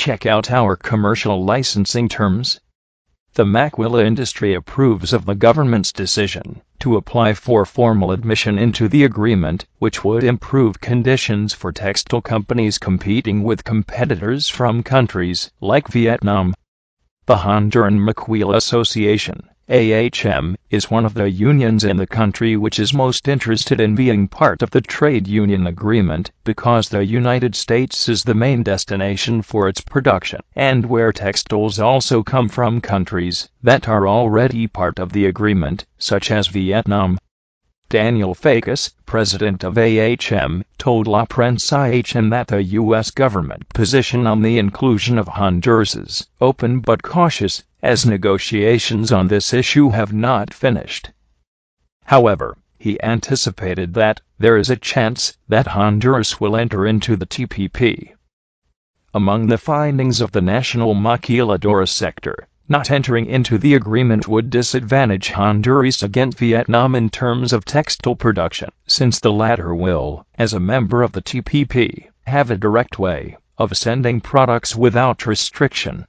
Check out our commercial licensing terms. The Maquila industry approves of the government's decision to apply for formal admission into the agreement, which would improve conditions for textile companies competing with competitors from countries like Vietnam. The Honduran Maquila Association AHM, is one of the unions in the country which is most interested in being part of the trade union agreement because the United States is the main destination for its production and where textiles also come from countries that are already part of the agreement, such as Vietnam. Daniel Fakus, president of AHM, told La Prensa HN that the U.S. government position on the inclusion of Honduras is open but cautious, as negotiations on this issue have not finished. However, he anticipated that there is a chance that Honduras will enter into the TPP. Among the findings of the National Maquiladora sector, not entering into the agreement would disadvantage Honduras against Vietnam in terms of textile production, since the latter will, as a member of the TPP, have a direct way of sending products without restriction.